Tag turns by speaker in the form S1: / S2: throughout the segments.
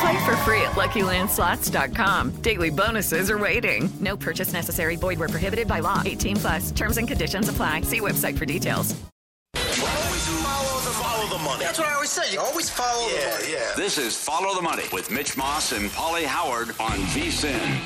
S1: Play for free at LuckyLandSlots.com. Daily bonuses are waiting. No purchase necessary. Void where prohibited by law. 18 plus. Terms and conditions apply. See website for details.
S2: Always follow the, follow the money. That's what I always say. You always follow
S3: yeah,
S2: the money.
S3: Yeah. This is Follow the Money with Mitch Moss and Paulie Howard on VSIN.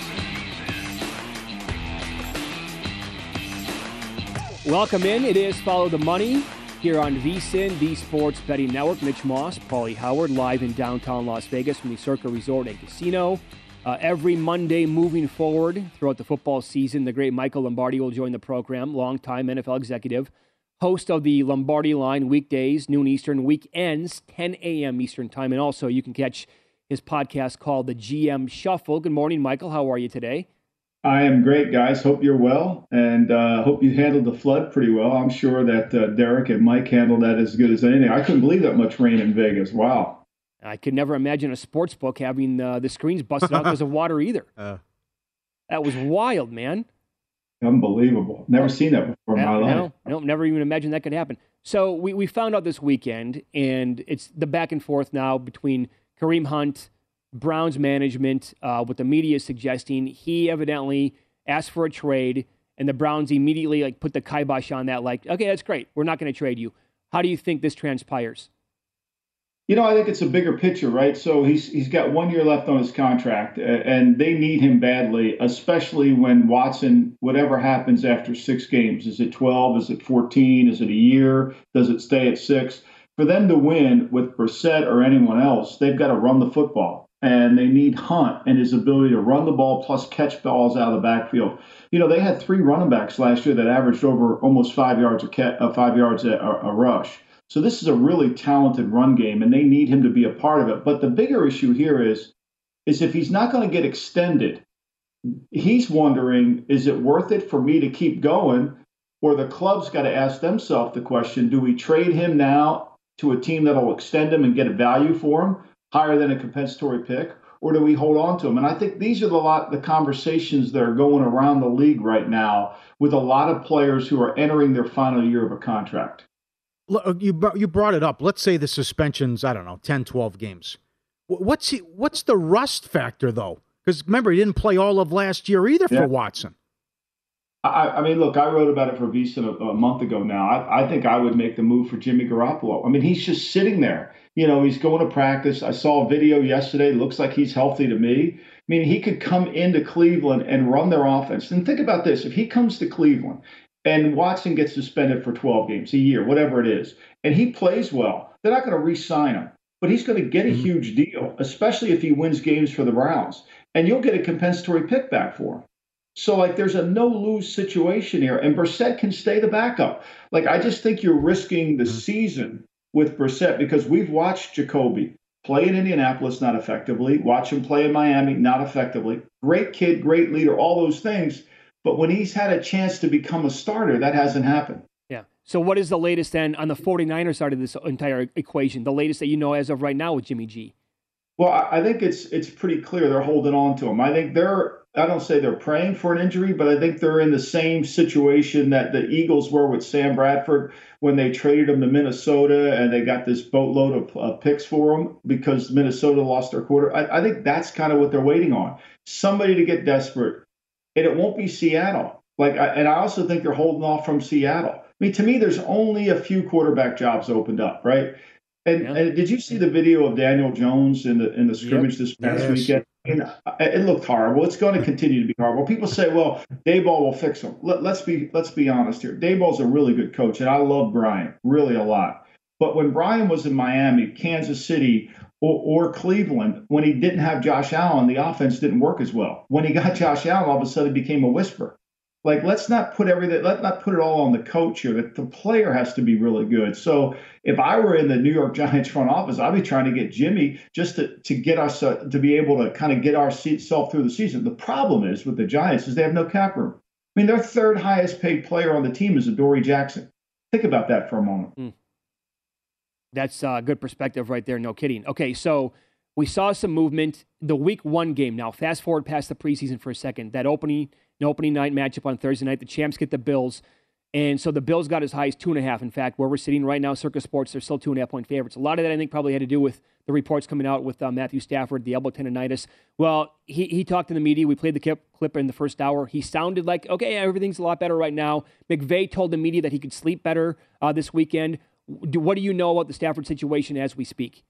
S4: Welcome in. It is Follow the Money here on VSIN, the Sports Betting Network. Mitch Moss, Paulie Howard, live in downtown Las Vegas from the Circa Resort and Casino. Uh, every Monday moving forward throughout the football season, the great Michael Lombardi will join the program, longtime NFL executive, host of the Lombardi Line weekdays, noon Eastern, weekends, 10 a.m. Eastern Time. And also, you can catch his podcast called The GM Shuffle. Good morning, Michael. How are you today?
S5: I am great, guys. Hope you're well, and uh, hope you handled the flood pretty well. I'm sure that uh, Derek and Mike handled that as good as anything. I couldn't believe that much rain in Vegas. Wow.
S4: I could never imagine a sports book having uh, the screens busted out because of water either.
S6: Uh,
S4: that was wild, man.
S5: Unbelievable. Never seen that before in my life.
S4: No, no, never even imagined that could happen. So we, we found out this weekend, and it's the back and forth now between Kareem Hunt, Browns management, uh, what the media is suggesting. He evidently asked for a trade, and the Browns immediately like put the kibosh on that. Like, okay, that's great. We're not going to trade you. How do you think this transpires?
S5: You know, I think it's a bigger picture, right? So he's he's got one year left on his contract, and they need him badly, especially when Watson, whatever happens after six games, is it 12? Is it 14? Is it a year? Does it stay at six? For them to win with Brissett or anyone else, they've got to run the football, and they need Hunt and his ability to run the ball plus catch balls out of the backfield. You know, they had three running backs last year that averaged over almost five yards a catch, uh, five yards a, a rush. So this is a really talented run game, and they need him to be a part of it. But the bigger issue here is, is if he's not going to get extended, he's wondering, is it worth it for me to keep going? Or the club's got to ask themselves the question: Do we trade him now to a team that'll extend him and get a value for him higher than a compensatory pick, or do we hold on to them? And I think these are the lot the conversations that are going around the league right now with a lot of players who are entering their final year of a contract.
S6: Look, you you brought it up. Let's say the suspensions, I don't know, 10, 12 games. What's he, what's the rust factor though? Because remember, he didn't play all of last year either for Watson.
S5: I, I mean, look, I wrote about it for VSiN a, a month ago now. I, I think I would make the move for Jimmy Garoppolo. I mean, he's just sitting there. You know, he's going to practice. I saw a video yesterday. Looks like he's healthy to me. I mean, he could come into Cleveland and run their offense. And think about this if he comes to Cleveland and Watson gets suspended for 12 games, a year, whatever it is, and he plays well, they're not going to re sign him. But he's going to get a mm-hmm. huge deal, especially if he wins games for the Browns. And you'll get a compensatory pick back for him. So like there's a no lose situation here, and Brissett can stay the backup. Like I just think you're risking the mm-hmm. season with Brissett because we've watched Jacoby play in Indianapolis not effectively, watch him play in Miami not effectively. Great kid, great leader, all those things. But when he's had a chance to become a starter, that hasn't happened.
S4: Yeah. So what is the latest then on the 49er side of this entire equation? The latest that you know as of right now with Jimmy G?
S5: Well, I think it's it's pretty clear they're holding on to him. I think they're I don't say they're praying for an injury, but I think they're in the same situation that the Eagles were with Sam Bradford when they traded him to Minnesota and they got this boatload of uh, picks for him because Minnesota lost their quarter. I, I think that's kind of what they're waiting on. Somebody to get desperate, and it won't be Seattle. Like, I, and I also think they're holding off from Seattle. I mean, to me, there's only a few quarterback jobs opened up, right? And, yeah. and, did you see the video of Daniel Jones in the in the scrimmage yep. this past yes. weekend? Mean, it looked horrible. It's going to continue to be horrible. People say, "Well, Daboll will fix them." Let, us be let's be honest here. Daboll's a really good coach, and I love Brian really a lot. But when Brian was in Miami, Kansas City, or, or, Cleveland, when he didn't have Josh Allen, the offense didn't work as well. When he got Josh Allen, all of a sudden it became a whisper like let's not put everything let's not put it all on the coach here the player has to be really good. So if i were in the new york giants front office i'd be trying to get jimmy just to, to get us uh, to be able to kind of get ourselves through the season. The problem is with the giants is they have no cap room. I mean their third highest paid player on the team is Adoree Jackson. Think about that for a moment. Mm.
S4: that's a uh, good perspective right there no kidding. Okay so we saw some movement the week one game. Now fast forward past the preseason for a second. That opening an opening night matchup on Thursday night. The champs get the Bills. And so the Bills got as high as two and a half. In fact, where we're sitting right now, Circa Sports, they're still two and a half point favorites. A lot of that, I think, probably had to do with the reports coming out with uh, Matthew Stafford, the elbow tendonitis. Well, he, he talked to the media. We played the clip, clip in the first hour. He sounded like, okay, everything's a lot better right now. McVay told the media that he could sleep better uh, this weekend. What do you know about the Stafford situation as we speak?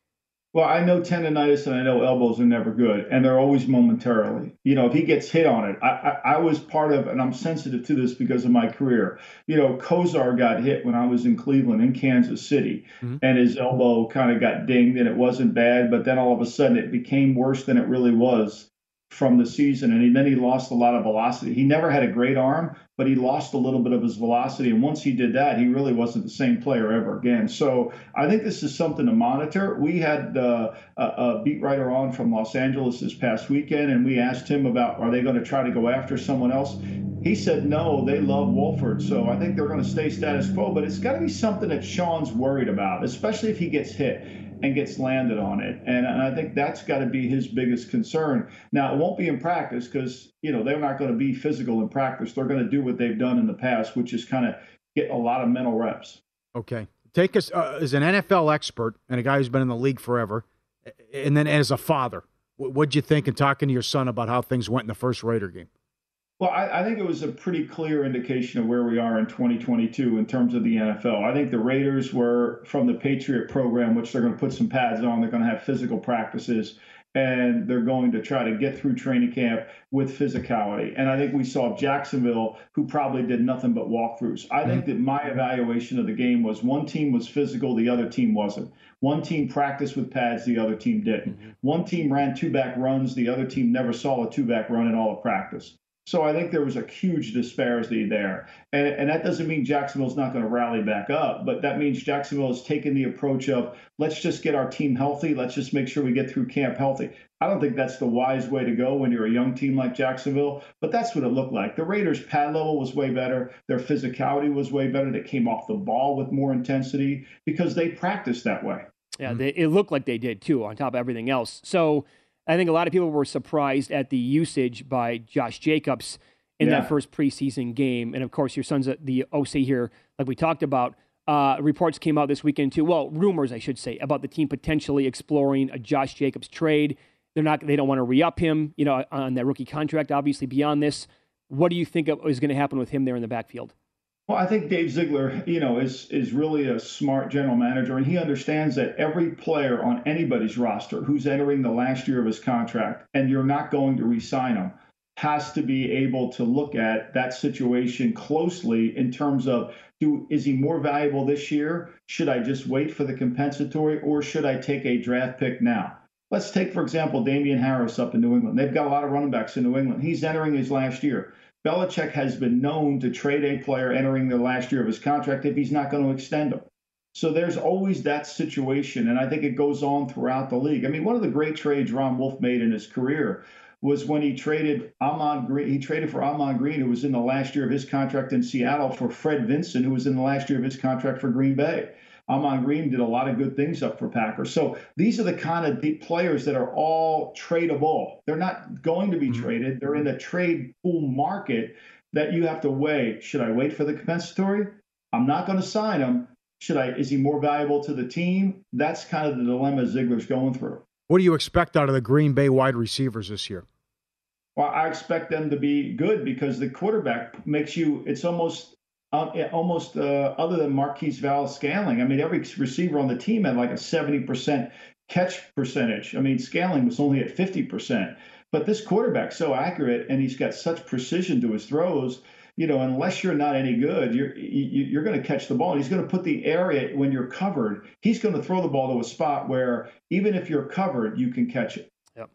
S5: Well, I know tendonitis and I know elbows are never good, and they're always momentarily. You know, if he gets hit on it, I, I, I, was part of, and I'm sensitive to this because of my career. You know, Kosar got hit when I was in Cleveland, in Kansas City, mm-hmm. and his elbow kind of got dinged, and it wasn't bad, but then all of a sudden it became worse than it really was from the season, and he, then he lost a lot of velocity. He never had a great arm, but he lost a little bit of his velocity. And once he did that, he really wasn't the same player ever again. So I think this is something to monitor. We had uh, a, a, beat writer on from Los Angeles this past weekend, and we asked him about are they going to try to go after someone else. He said no, they love Wolford, so I think they're going to stay status quo. But it's got to be something that Sean's worried about, especially if he gets hit and gets landed on it. And, and I think that's got to be his biggest concern. Now, it won't be in practice because, you know, they're not going to be physical in practice. They're going to do what they've done in the past, which is kind of get a lot of mental reps.
S6: Okay. Take us uh, as an NFL expert and a guy who's been in the league forever, and then as a father, what'd you think in talking to your son about how things went in the first Raider game?
S5: Well, I, I, think it was a pretty clear indication of where we are in 2022 in terms of the NFL. I think the Raiders were from the Patriot program, which they're going to put some pads on. They're going to have physical practices, and they're going to try to get through training camp with physicality. And I think we saw Jacksonville, who probably did nothing but walkthroughs. I think that my evaluation of the game was one team was physical, the other team wasn't. One team practiced with pads, the other team didn't. Mm-hmm. One team ran two back runs, the other team never saw a two back run in all of practice. So I think there was a huge disparity there. And, and that doesn't mean Jacksonville's not going to rally back up, but that means Jacksonville has taken the approach of let's just get our team healthy. Let's just make sure we get through camp healthy. I don't think that's the wise way to go when you're a young team like Jacksonville, but that's what it looked like. The Raiders' pad level was way better. Their physicality was way better. They came off the ball with more intensity because they practiced that way.
S4: Yeah, they, it looked like they did too, on top of everything else. So, I think a lot of people were surprised at the usage by Josh Jacobs in yeah. that first preseason game. And of course, your son's the OC here, like we talked about. Uh, reports came out this weekend too. Well, rumors, I should say, about the team potentially exploring a Josh Jacobs trade. They're not. They don't want to re-up him, you know, on that rookie contract. Obviously, beyond this, what do you think is going to happen with him there in the backfield?
S5: Well, I think Dave Ziegler, you know, is is really a smart general manager, and he understands that every player on anybody's roster who's entering the last year of his contract, and you're not going to re-sign him, has to be able to look at that situation closely in terms of do is he more valuable this year? Should I just wait for the compensatory, or should I take a draft pick now? Let's take, for example, Damien Harris up in New England. They've got a lot of running backs in New England. He's entering his last year. Belichick has been known to trade a player entering the last year of his contract if he's not going to extend him. So there's always that situation, and I think it goes on throughout the league. I mean, one of the great trades Ron Wolf made in his career was when he traded Ahman Green. He traded for Ahman Green, who was in the last year of his contract in Seattle, for Fred Vinson, who was in the last year of his contract for Green Bay. Ahman Green did a lot of good things up for Packers. So these are the kind of players that are all tradable. They're not going to be mm-hmm. traded. They're in the trade pool market that you have to weigh. Should I wait for the compensatory? I'm not going to sign him. Should I? Is he more valuable to the team? That's kind of the dilemma Ziegler's going through.
S6: What do you expect out of the Green Bay wide receivers this year?
S5: Well, I expect them to be good because the quarterback makes you. It's almost um, almost uh, other than Marquez Valdes-Scantling. I mean, every receiver on the team had like a 70% catch percentage. I mean, Scantling was only at 50%. But this quarterback's so accurate and he's got such precision to his throws. You know, unless you're not any good, you're you're going to catch the ball. And he's going to put the area when you're covered. He's going to throw the ball to a spot where even if you're covered, you can catch it.
S4: Yep.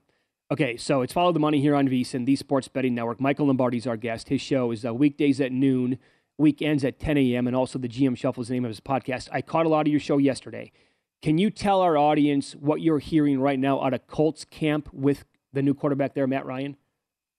S4: Okay, so it's follow the money here on VSiN, the Sports Betting Network. Michael Lombardi's our guest. His show is uh, weekdays at noon weekends at 10 a.m. and also the GM Shuffle is the name of his podcast. I caught a lot of your show yesterday. Can you tell our audience what you're hearing right now out of Colts camp with the new quarterback there, Matt Ryan?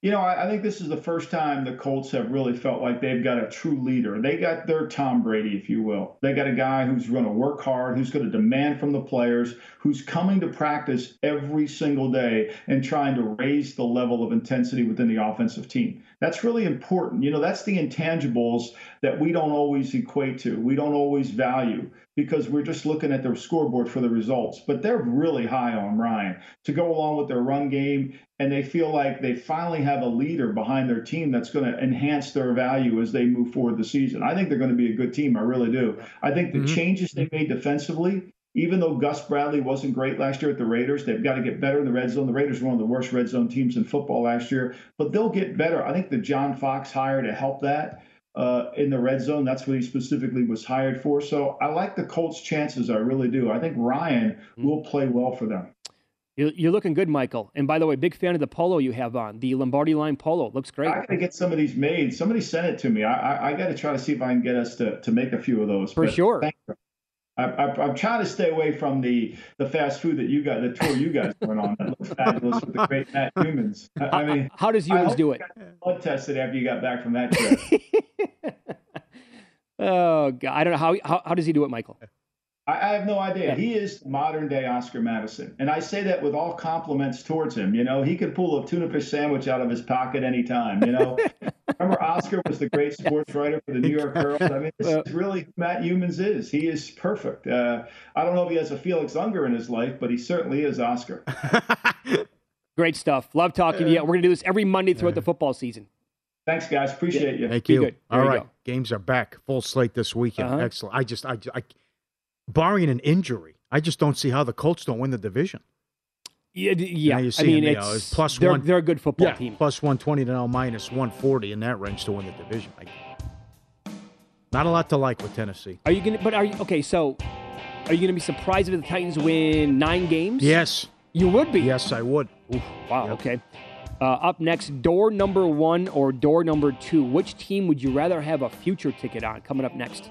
S5: You know, I, I, think this is the first time the Colts have really felt like they've got a true leader. They got their Tom Brady, if you will. They got a guy who's going to work hard, who's going to demand from the players, who's coming to practice every single day and trying to raise the level of intensity within the offensive team. That's really important. You know, that's the intangibles that we don't always equate to, we don't always value because we're just looking at the scoreboard for the results. But they're really high on Ryan to go along with their run game, and they feel like they finally have a leader behind their team that's going to enhance their value as they move forward the season. I think they're going to be a good team. I really do. I think the mm-hmm. changes they made defensively even though Gus Bradley wasn't great last year at the Raiders, they've got to get better in the red zone. The Raiders were one of the worst red zone teams in football last year, but they'll get better. I think the John Fox hire to help that uh, in the red zone, that's what he specifically was hired for. So I like the Colts' chances. I really do. I think Ryan mm-hmm. will play well for them.
S4: You're looking good, Michael. And by the way, big fan of the polo you have on. The Lombardi line polo looks great.
S5: I got to get some of these made. Somebody sent it to me. I, I, I got to try to see if I can get us to, to make a few of those.
S4: For but sure.
S5: I, am trying to stay away from the the fast food that you got, the tour you guys went on. That looks fabulous with the great Matt Youmans. I, I mean,
S4: how does Youmans do it?
S5: Blood tested after you got back from that trip.
S4: oh God, I don't know how, how how does he do it, Michael?
S5: I, I have no idea. He is modern day Oscar Madison, and I say that with all compliments towards him. You know, he could pull a tuna fish sandwich out of his pocket anytime. You know, Remember, Oscar was the great sports writer for the New York Herald. I mean, this is really Matt Youmans is. He is perfect. Uh, I don't know if he has a Felix Unger in his life, but he certainly is Oscar.
S4: great stuff. Love talking to you. We're going to do this every Monday throughout the football season.
S5: Thanks, guys. Appreciate yeah. you.
S6: Thank you. All right, go. games are back. Full slate this weekend. Uh-huh. Excellent. I just, I, I, barring an injury, I just don't see how the Colts don't win the division.
S4: Yeah, yeah. I mean, it's, it's plus they're, one. They're a good football
S6: yeah,
S4: team.
S6: Plus one twenty to now minus one forty in that range to win the division. not a lot to like with Tennessee.
S4: Are you gonna? But are you okay? So, are you gonna be surprised if the Titans win nine games?
S6: Yes,
S4: you would be.
S6: Yes, I would.
S4: Oof, wow. Yep. Okay. Uh, up next, door number one or door number two. Which team would you rather have a future ticket on? Coming up next.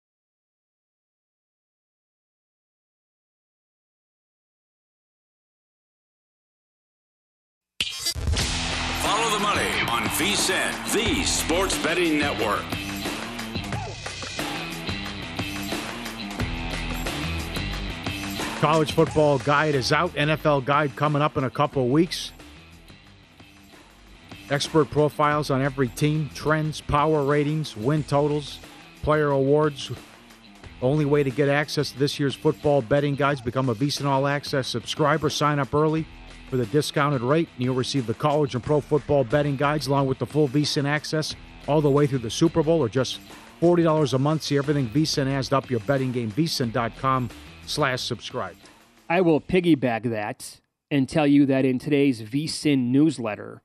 S3: Money on VSIN, the sports betting network.
S6: College football guide is out. NFL guide coming up in a couple weeks. Expert profiles on every team, trends, power ratings, win totals, player awards. Only way to get access to this year's football betting guides become a VSIN All Access subscriber. Sign up early for the discounted rate, and you'll receive the college and pro football betting guides along with the full VSIN access all the way through the Super Bowl, or just $40 a month. See everything VSIN has up your betting game. VSIN.com slash subscribe.
S4: I will piggyback that and tell you that in today's VSIN newsletter,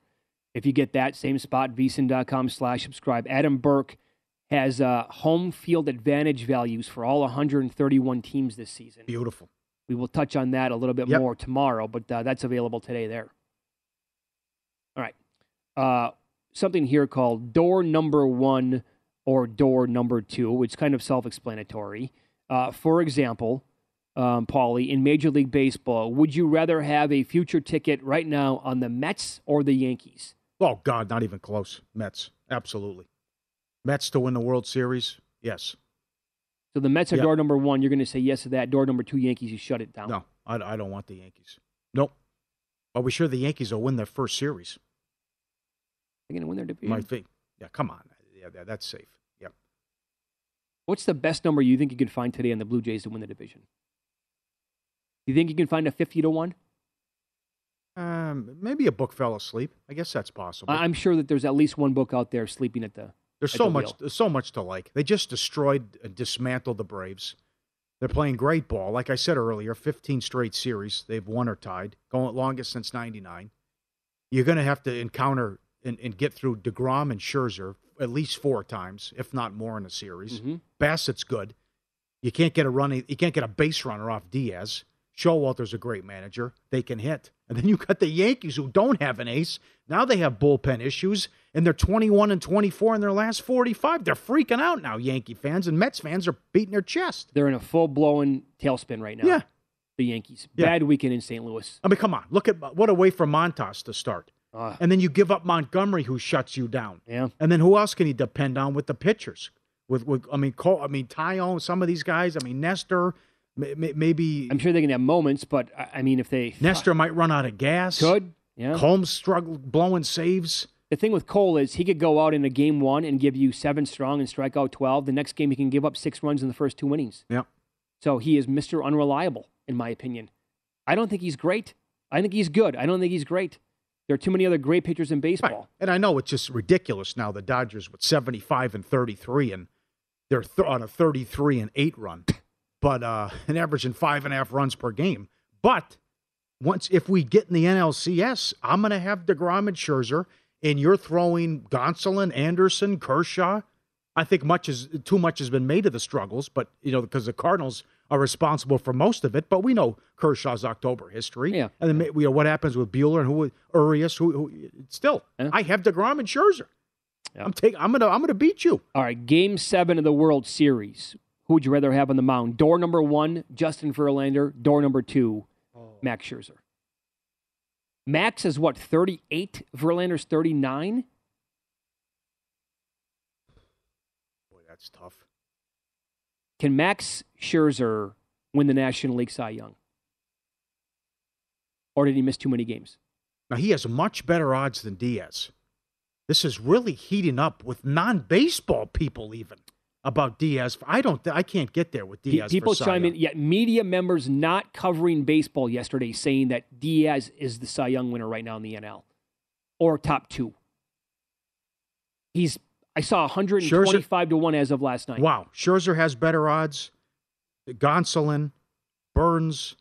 S4: if you get that same spot, VSIN.com slash subscribe, Adam Burke has uh, home field advantage values for all 131 teams this season.
S6: Beautiful.
S4: We will touch on that a little bit
S6: Yep.
S4: more tomorrow, but uh, that's available today there. All right. Uh, something here called door number one or door number two. It's kind of self explanatory. Uh, for example, um, Paulie, in Major League Baseball, would you rather have a future ticket right now on the Mets or the Yankees?
S6: Oh, God, not even close. Mets. Absolutely. Mets to win the World Series? Yes.
S4: So the Mets are
S6: Yeah.
S4: door number one. You're going to say yes to that. Door number two, Yankees, you shut it down.
S6: No, I, I don't want the Yankees. Nope. Are we sure the Yankees will win their first series?
S4: They're going to win their division.
S6: My thing. Yeah, come on. Yeah, that's safe. Yep.
S4: What's the best number you think you could find today on the Blue Jays to win the division? You think you can find a 50 to 1?
S6: Um, maybe a book fell asleep. I guess that's possible.
S4: I'm sure that there's at least one book out there sleeping at the.
S6: There's so
S4: the
S6: much. There's so much to like. They just destroyed and dismantled the Braves. They're playing great ball. Like I said earlier, 15 straight series they've won or tied, going longest since '99. You're going to have to encounter and, and get through Degrom and Scherzer at least four times, if not more, in a series.
S4: Mm-hmm.
S6: Bassitt's good. You can't get a running. You can't get a base runner off Diaz. Showalter's a great manager. They can hit. And then you got the Yankees who don't have an ace. Now they have bullpen issues, and they're 21 and 24 in their last 45. They're freaking out now, Yankee fans, and Mets fans are beating their chest.
S4: They're in a full blown tailspin right now.
S6: Yeah.
S4: The Yankees.
S6: Yeah.
S4: Bad weekend in St. Louis.
S6: I mean, come on. Look at what a way for Montas to start.
S4: Ah.
S6: And then you give up Montgomery, who shuts you down.
S4: Yeah.
S6: And then who else can you depend on with the pitchers? With, with I mean, Cole, I mean, Taillon, some of these guys. I mean, Nestor, maybe
S4: I'm sure they can have moments, but I mean, if they.
S6: Nestor might run out of gas.
S4: Could. Yeah.
S6: Combs struggle blowing saves.
S4: The thing with Cole is he could go out in a game one and give you seven strong and strike out 12. The next game, he can give up six runs in the first two innings.
S6: Yeah.
S4: So he is Mr. Unreliable, in my opinion. I don't think he's great. I think he's good. I don't think he's great. There are too many other great pitchers in baseball.
S6: And I know it's just ridiculous now. The Dodgers with 75 and 33, and they're th- on a 33 and 8 run, but uh, an in five and a half runs per game. But once, if we get in the NLCS, I'm going to have DeGrom and Scherzer, and you're throwing Gonsolin, Anderson, Kershaw. I think much is too much has been made of the struggles, but you know because the Cardinals are responsible for most of it. But we know Kershaw's October history,
S4: Yeah.
S6: and then we know what happens with Buehler and who Urias. Who, who still, I have Degrom and Scherzer. I'm taking. I'm gonna. I'm gonna beat you.
S4: All right, game seven of the World Series. Who would you rather have on the mound? Door number one, Justin Verlander. Door number two, Max Scherzer. Max is what, 38? Verlander's 39?
S6: Boy, that's tough.
S4: Can Max Scherzer win the National League Cy Young? Or did he miss too many games?
S6: Now he has much better odds than Diaz. This is really heating up with non-baseball people even about Diaz. I don't. I can't get there with Diaz.
S4: People chime in. Yet media members not covering baseball yesterday saying that Diaz is the Cy Young winner right now in the NL or top two. He's. I saw 125 to one as of last night.
S6: Wow, Scherzer has better odds. Gonsolin, Burns,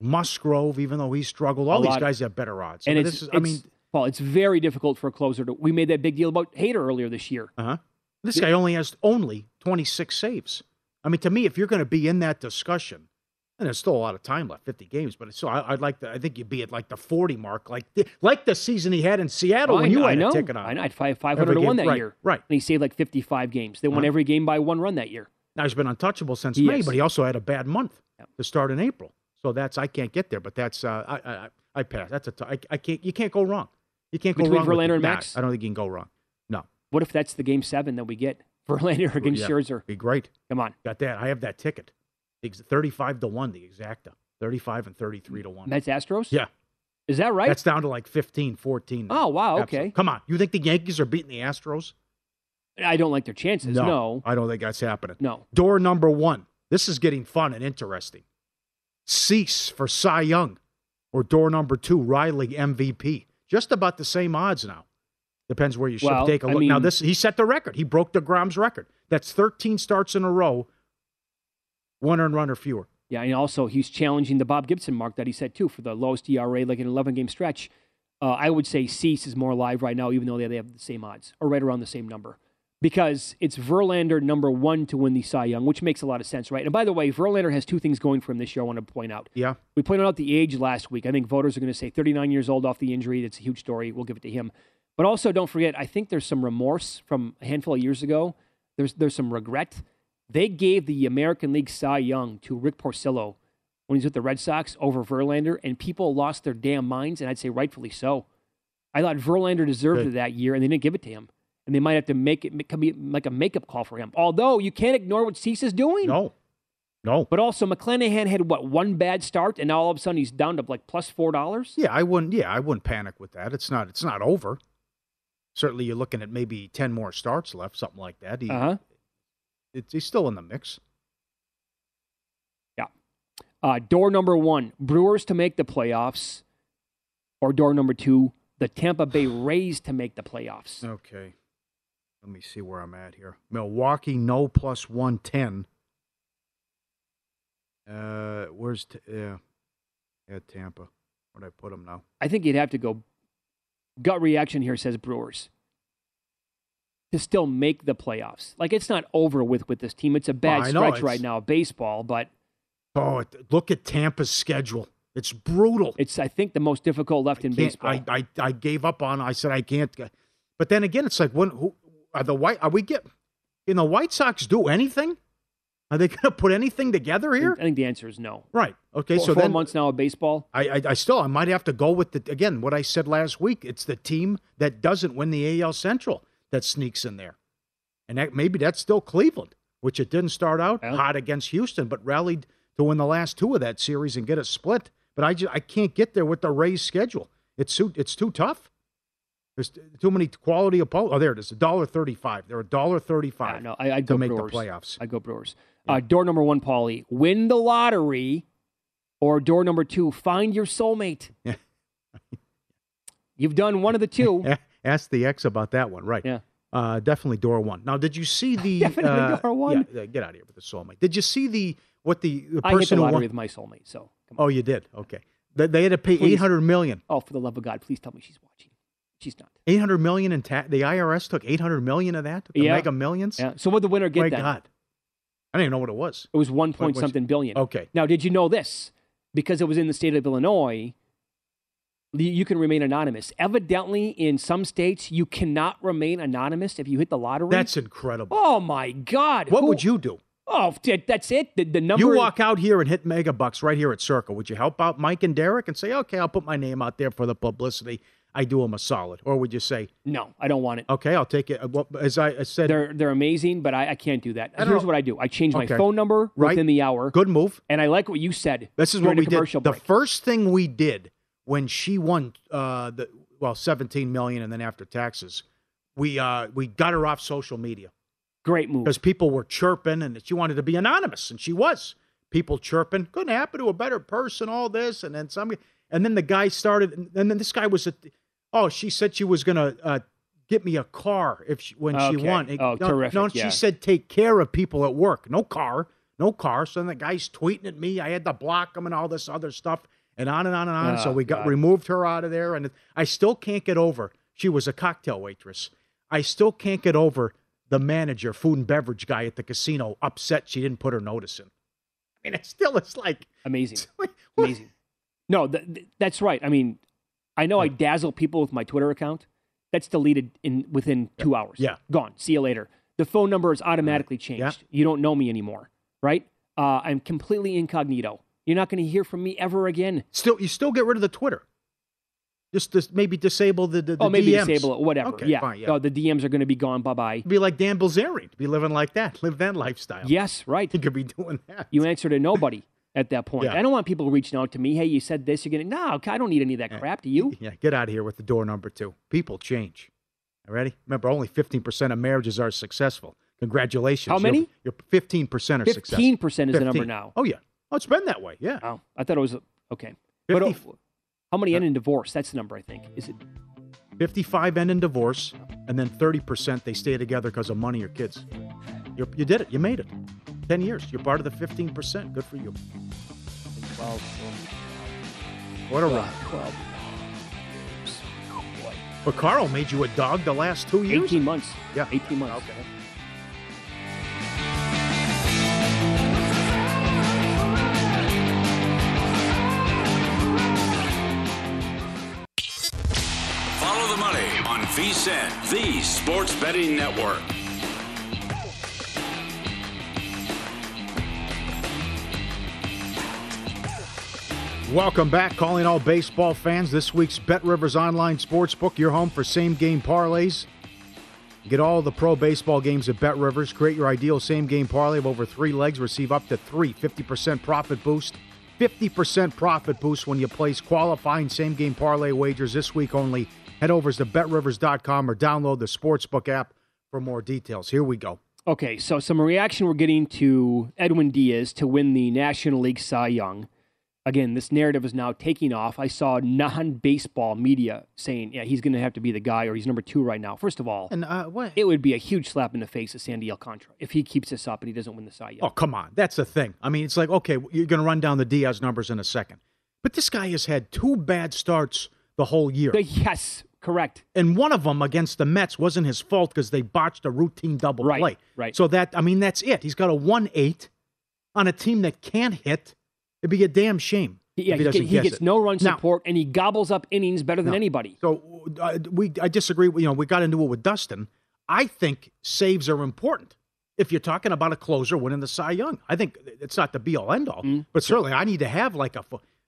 S6: Musgrove, even though he struggled, all these guys have better odds.
S4: And
S6: I mean, this is, I mean,
S4: Paul, it's very difficult for a closer to. We made that big deal about Hader earlier this year.
S6: uh huh. This guy only has only 26 saves. I mean, to me, if you're going to be in that discussion, and there's still a lot of time left, 50 games, but so I, I'd like to. I think you'd be at like the 40 mark, like the, like the season he had in Seattle
S4: Oh,
S6: when
S4: I
S6: you had
S4: know.
S6: a ticket on.
S4: I know. I had five, 500 to 1 that
S6: right,
S4: year.
S6: Right.
S4: And he saved like 55 games. They won
S6: Uh-huh.
S4: every game by one run that year.
S6: Now he's been untouchable since
S4: He
S6: May,
S4: is.
S6: but he also had a bad month to start in April. So that's I can't get there, but that's uh, I, I I pass. That's a t- I, I can't you can't go wrong. You can't go
S4: Between
S6: wrong. with
S4: Verlander and Max?
S6: I don't think you can go wrong. No,
S4: What if that's the game seven that we get? Verlander against
S6: Yeah,
S4: Scherzer.
S6: be great.
S4: Come on.
S6: Got that? I have that ticket. Thirty-five to one, the exacta. Thirty-five and thirty-three to one.
S4: That's Astros?
S6: yeah,
S4: Is that right?
S6: that's down to like 15, 14. now.
S4: Oh, wow,
S6: Absolutely.
S4: okay.
S6: Come on, you think the Yankees are beating the Astros?
S4: I don't like their chances. No.
S6: I don't think that's happening.
S4: No.
S6: Door number one. This is getting fun and interesting. Cease for Cy Young, or door number two, Riley MVP. Just about the same odds now. Depends where you should
S4: Well,
S6: take a
S4: I
S6: look. now
S4: mean-
S6: this he set the record. He broke deGrom's record. That's 13 starts in a row. One earned run or fewer.
S4: Yeah, and also he's challenging the Bob Gibson mark that he set too for the lowest ERA, like an 11 game stretch. Uh, I would say Cease is more alive right now, even though they they have the same odds or right around the same number. Because it's Verlander number one to win the Cy Young, which makes a lot of sense, right? And by the way, Verlander has two things going for him this year. I want to point out.
S6: Yeah.
S4: We pointed out the age last week. I think voters are going to say 39 years old off the injury. That's a huge story. We'll give it to him. But also, don't forget, I think there's some remorse from a handful of years ago. There's there's some regret. They gave the American League Cy Young to Rick Porcello when he was with the Red Sox over Verlander, and people lost their damn minds, and I'd say rightfully so. I thought Verlander deserved
S6: Good.
S4: it that year, and they didn't give it to him. And they might have to make it make- like a makeup call for him. Although you can't ignore what Cease is doing.
S6: No. No.
S4: But also, McClanahan had what one bad start, and now all of a sudden he's down to like plus four dollars.
S6: Yeah, I wouldn't. Yeah, I wouldn't panic with that. It's not. It's not over. Certainly, you're looking at maybe ten more starts left, something like that. He,
S4: Uh huh.
S6: it's, he's still in the mix.
S4: Yeah. Uh, door number one: Brewers to make the playoffs, or door number two: the Tampa Bay Rays to make the playoffs.
S6: Okay. Let me see where I'm at here. Milwaukee, no plus 110. Uh, where's, t- yeah, yeah, Tampa. Where'd I put them now?
S4: I think you'd have to go. Gut reaction here says Brewers to still make the playoffs. Like it's not over with with this team. It's a bad
S6: I know,
S4: stretch right now, baseball, but
S6: Oh, look at Tampa's schedule. It's brutal.
S4: it's I think the most difficult left in baseball.
S6: I, I, I gave up on. I said I can't. But then again, it's like when who are the white? Are we get? Can the White Sox do anything? Are they going to put anything together here?
S4: I think the answer is no.
S6: Right. Okay.
S4: Four-
S6: so
S4: four
S6: then
S4: months now of baseball.
S6: I, I, I still I might have to go with the again what I said last week. It's the team that doesn't win the AL Central that sneaks in there, and that, maybe that's still Cleveland, which it didn't start out hot against Houston, but rallied to win the last two of that series and get a split. But I just I can't get there with the Rays schedule. It's too it's too tough. There's too many quality opponents. Oh, there it is. A dollar thirty-five. They're a dollar thirty-five.
S4: Yeah, no, I, I'd
S6: to
S4: go
S6: make
S4: Brewers.
S6: the playoffs.
S4: I go Brewers. Uh, door number one, Paulie, win the lottery, or door number two, find your soulmate.
S6: Yeah.
S4: You've done one of the two.
S6: Ask the ex about that one, right?
S4: Yeah.
S6: Uh, definitely door one. Now, did you see the
S4: Definitely
S6: uh,
S4: door one.
S6: Yeah, yeah, get out of here with the soulmate. Did you see the what the, the
S4: I hit the
S6: person
S4: lottery
S6: won?
S4: with my soulmate. So,
S6: Oh, you did. Okay. They, they had to pay
S4: Please.
S6: eight hundred million.
S4: oh, for the love of God, please tell me she's watching. She's not.
S6: Eight hundred million in tax. The IRS took eight hundred million of that. The
S4: Yeah.
S6: Mega Millions.
S4: Yeah. So, what the winner get
S6: My
S4: then?
S6: God, I didn't even know what it was.
S4: It was one point
S6: what's-
S4: something billion.
S6: Okay.
S4: Now, did you know this? Because it was in the state of Illinois, you- you can remain anonymous. Evidently, in some states, you cannot remain anonymous if you hit the lottery.
S6: That's incredible.
S4: oh my God!
S6: what
S4: Who-
S6: would you do?
S4: Oh, that's it. The, the number.
S6: You walk out here and hit mega bucks right here at Circa. Would you help out Mike and Derek and say, okay, I'll put my name out there for the publicity? I do them a solid, or would you say
S4: no? I don't want it.
S6: Okay, I'll take it. Well, as I said,
S4: they're they're amazing, but I, I can't do that. Here's
S6: know.
S4: what I do: I change my
S6: Okay.
S4: phone number
S6: Right.
S4: within the hour.
S6: Good move.
S4: And I like what you said.
S6: This is what we
S4: the
S6: did.
S4: commercial
S6: The first thing we did when she won uh, the well, seventeen million, and then after taxes, we uh, we got her off social media
S4: Great move.
S6: because people were chirping, and she wanted to be anonymous, and she was. People chirping, couldn't happen to a better person. All this, and then some, and then the guy started, and then this guy was a. Oh, she said she was gonna uh, get me a car if she, when she
S4: Okay.
S6: won.
S4: Oh,
S6: no,
S4: terrific,
S6: No,
S4: yeah.
S6: she said take care of people at work. No car, no car. So then the guy's tweeting at me. I had to block him and all this other stuff, and on and on and on. so
S4: Oh,
S6: we got
S4: God.
S6: removed her out of there, and I still can't get over. She was a cocktail waitress. I still can't get over the manager, food and beverage guy at the casino, upset she didn't put her notice in. I mean, it still it's like
S4: amazing, amazing. No, th- th- that's right. I mean, I know I dazzle people with my Twitter account. That's deleted in within two hours.
S6: Yeah.
S4: gone. See you later. The phone number is automatically changed. Yeah. You don't know me anymore, right? Uh, I'm completely incognito. You're not going to hear from me ever again.
S6: Still, you still get rid of the Twitter. Just, just maybe disable the, the, the
S4: oh, maybe
S6: DMs.
S4: disable it, whatever.
S6: Okay,
S4: yeah.
S6: fine, yeah.
S4: Oh, the DMs are going to be gone. Bye bye.
S6: Be like Dan Bilzerian. Be living like that. Live that lifestyle.
S4: Yes, right.
S6: You could be doing that.
S4: You answer to nobody at that point.
S6: Yeah.
S4: I don't want people reaching out to me. Hey, you said this. You're to no. I don't need any of that crap. Do you?
S6: Yeah, get out of here with the door number two. People change. All ready? Remember, only 15% of marriages are successful. Congratulations.
S4: How many?
S6: You're, you're 15% are successful.
S4: 15% is the number now.
S6: Oh, yeah. Oh, it's been that way. Yeah.
S4: Oh, I thought it was okay. But
S6: 50
S4: uh, how many end in divorce? That's the number I think. Is it?
S6: 55 end in divorce, and then 30% they stay together because of money or kids. You're, you did it. You made it. 10 years. You're part of the 15%. Good for you.
S4: Twelve.
S6: What a run.
S4: Twelve.
S6: But Carl made you a dog the last two years?
S4: 18 months.
S6: Yeah.
S4: 18 months.
S6: Okay.
S3: Follow the money on VSIN, the sports betting network.
S6: Welcome back, calling all baseball fans. This week's Bet Rivers Online Sportsbook, your home for same game parlays. Get all the pro baseball games at Bet Rivers. Create your ideal same game parlay of over three legs. Receive up to three 50% profit boost. 50% profit boost when you place qualifying same game parlay wagers this week only. Head over to betrivers.com or download the Sportsbook app for more details. Here we go.
S4: Okay, so some reaction we're getting to Edwin Diaz to win the National League Cy Young. Again, this narrative is now taking off. I saw non-baseball media saying, "Yeah, he's going to have to be the guy, or he's number two right now." First of all,
S6: And uh, what?
S4: it would be a huge slap in the face of Sandy Alcantara if he keeps this up and he doesn't win the Cy Young.
S6: Oh, come on. That's the thing. I mean, it's like, okay, you're going to run down the Diaz numbers in a second. But this guy has had two bad starts the whole year.
S4: The- yes, correct.
S6: and one of them against the Mets wasn't his fault because they botched a routine double
S4: Right,
S6: play.
S4: right.
S6: So that, I mean, that's it. He's got a 1 8 on a team that can't hit. It'd be a damn shame.
S4: Yeah,
S6: if
S4: he, get- he gets
S6: it.
S4: no run
S6: Now-
S4: support and he gobbles up innings better than
S6: No.
S4: anybody.
S6: So uh, we, I disagree. You know, we got into it with Dustin. I think saves are important. If you're talking about a closer winning the Cy Young, I think it's not the be all end all,
S4: Mm-hmm.
S6: but certainly I need to have like a.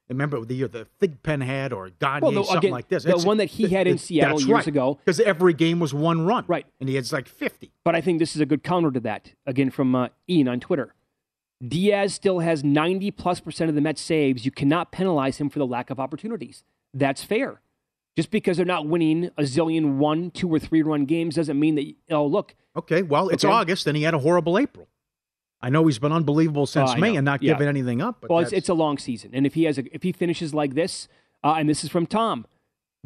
S6: Remember the year the Thigpen had or Gagne,
S4: Well, the-
S6: something
S4: again,
S6: like this.
S4: the one that he had in Seattle years ago.
S6: because every game was one run,
S4: Right.
S6: And he had like fifty.
S4: But I think this is a good counter to that. Again, from uh, Ian on Twitter. Diaz still has 90 plus percent of the Mets saves. You cannot penalize him for the lack of opportunities. That's fair. Just because they're not winning a zillion one, two, or three run games doesn't mean that, oh, look.
S6: Okay, well, it's
S4: Okay.
S6: August, and he had a horrible April. I know he's been unbelievable since
S4: Oh, I
S6: May and not
S4: Yeah.
S6: giving anything up. But
S4: well, it's, it's a long season. And if he, has a, if he finishes like this, uh, and this is from Tom,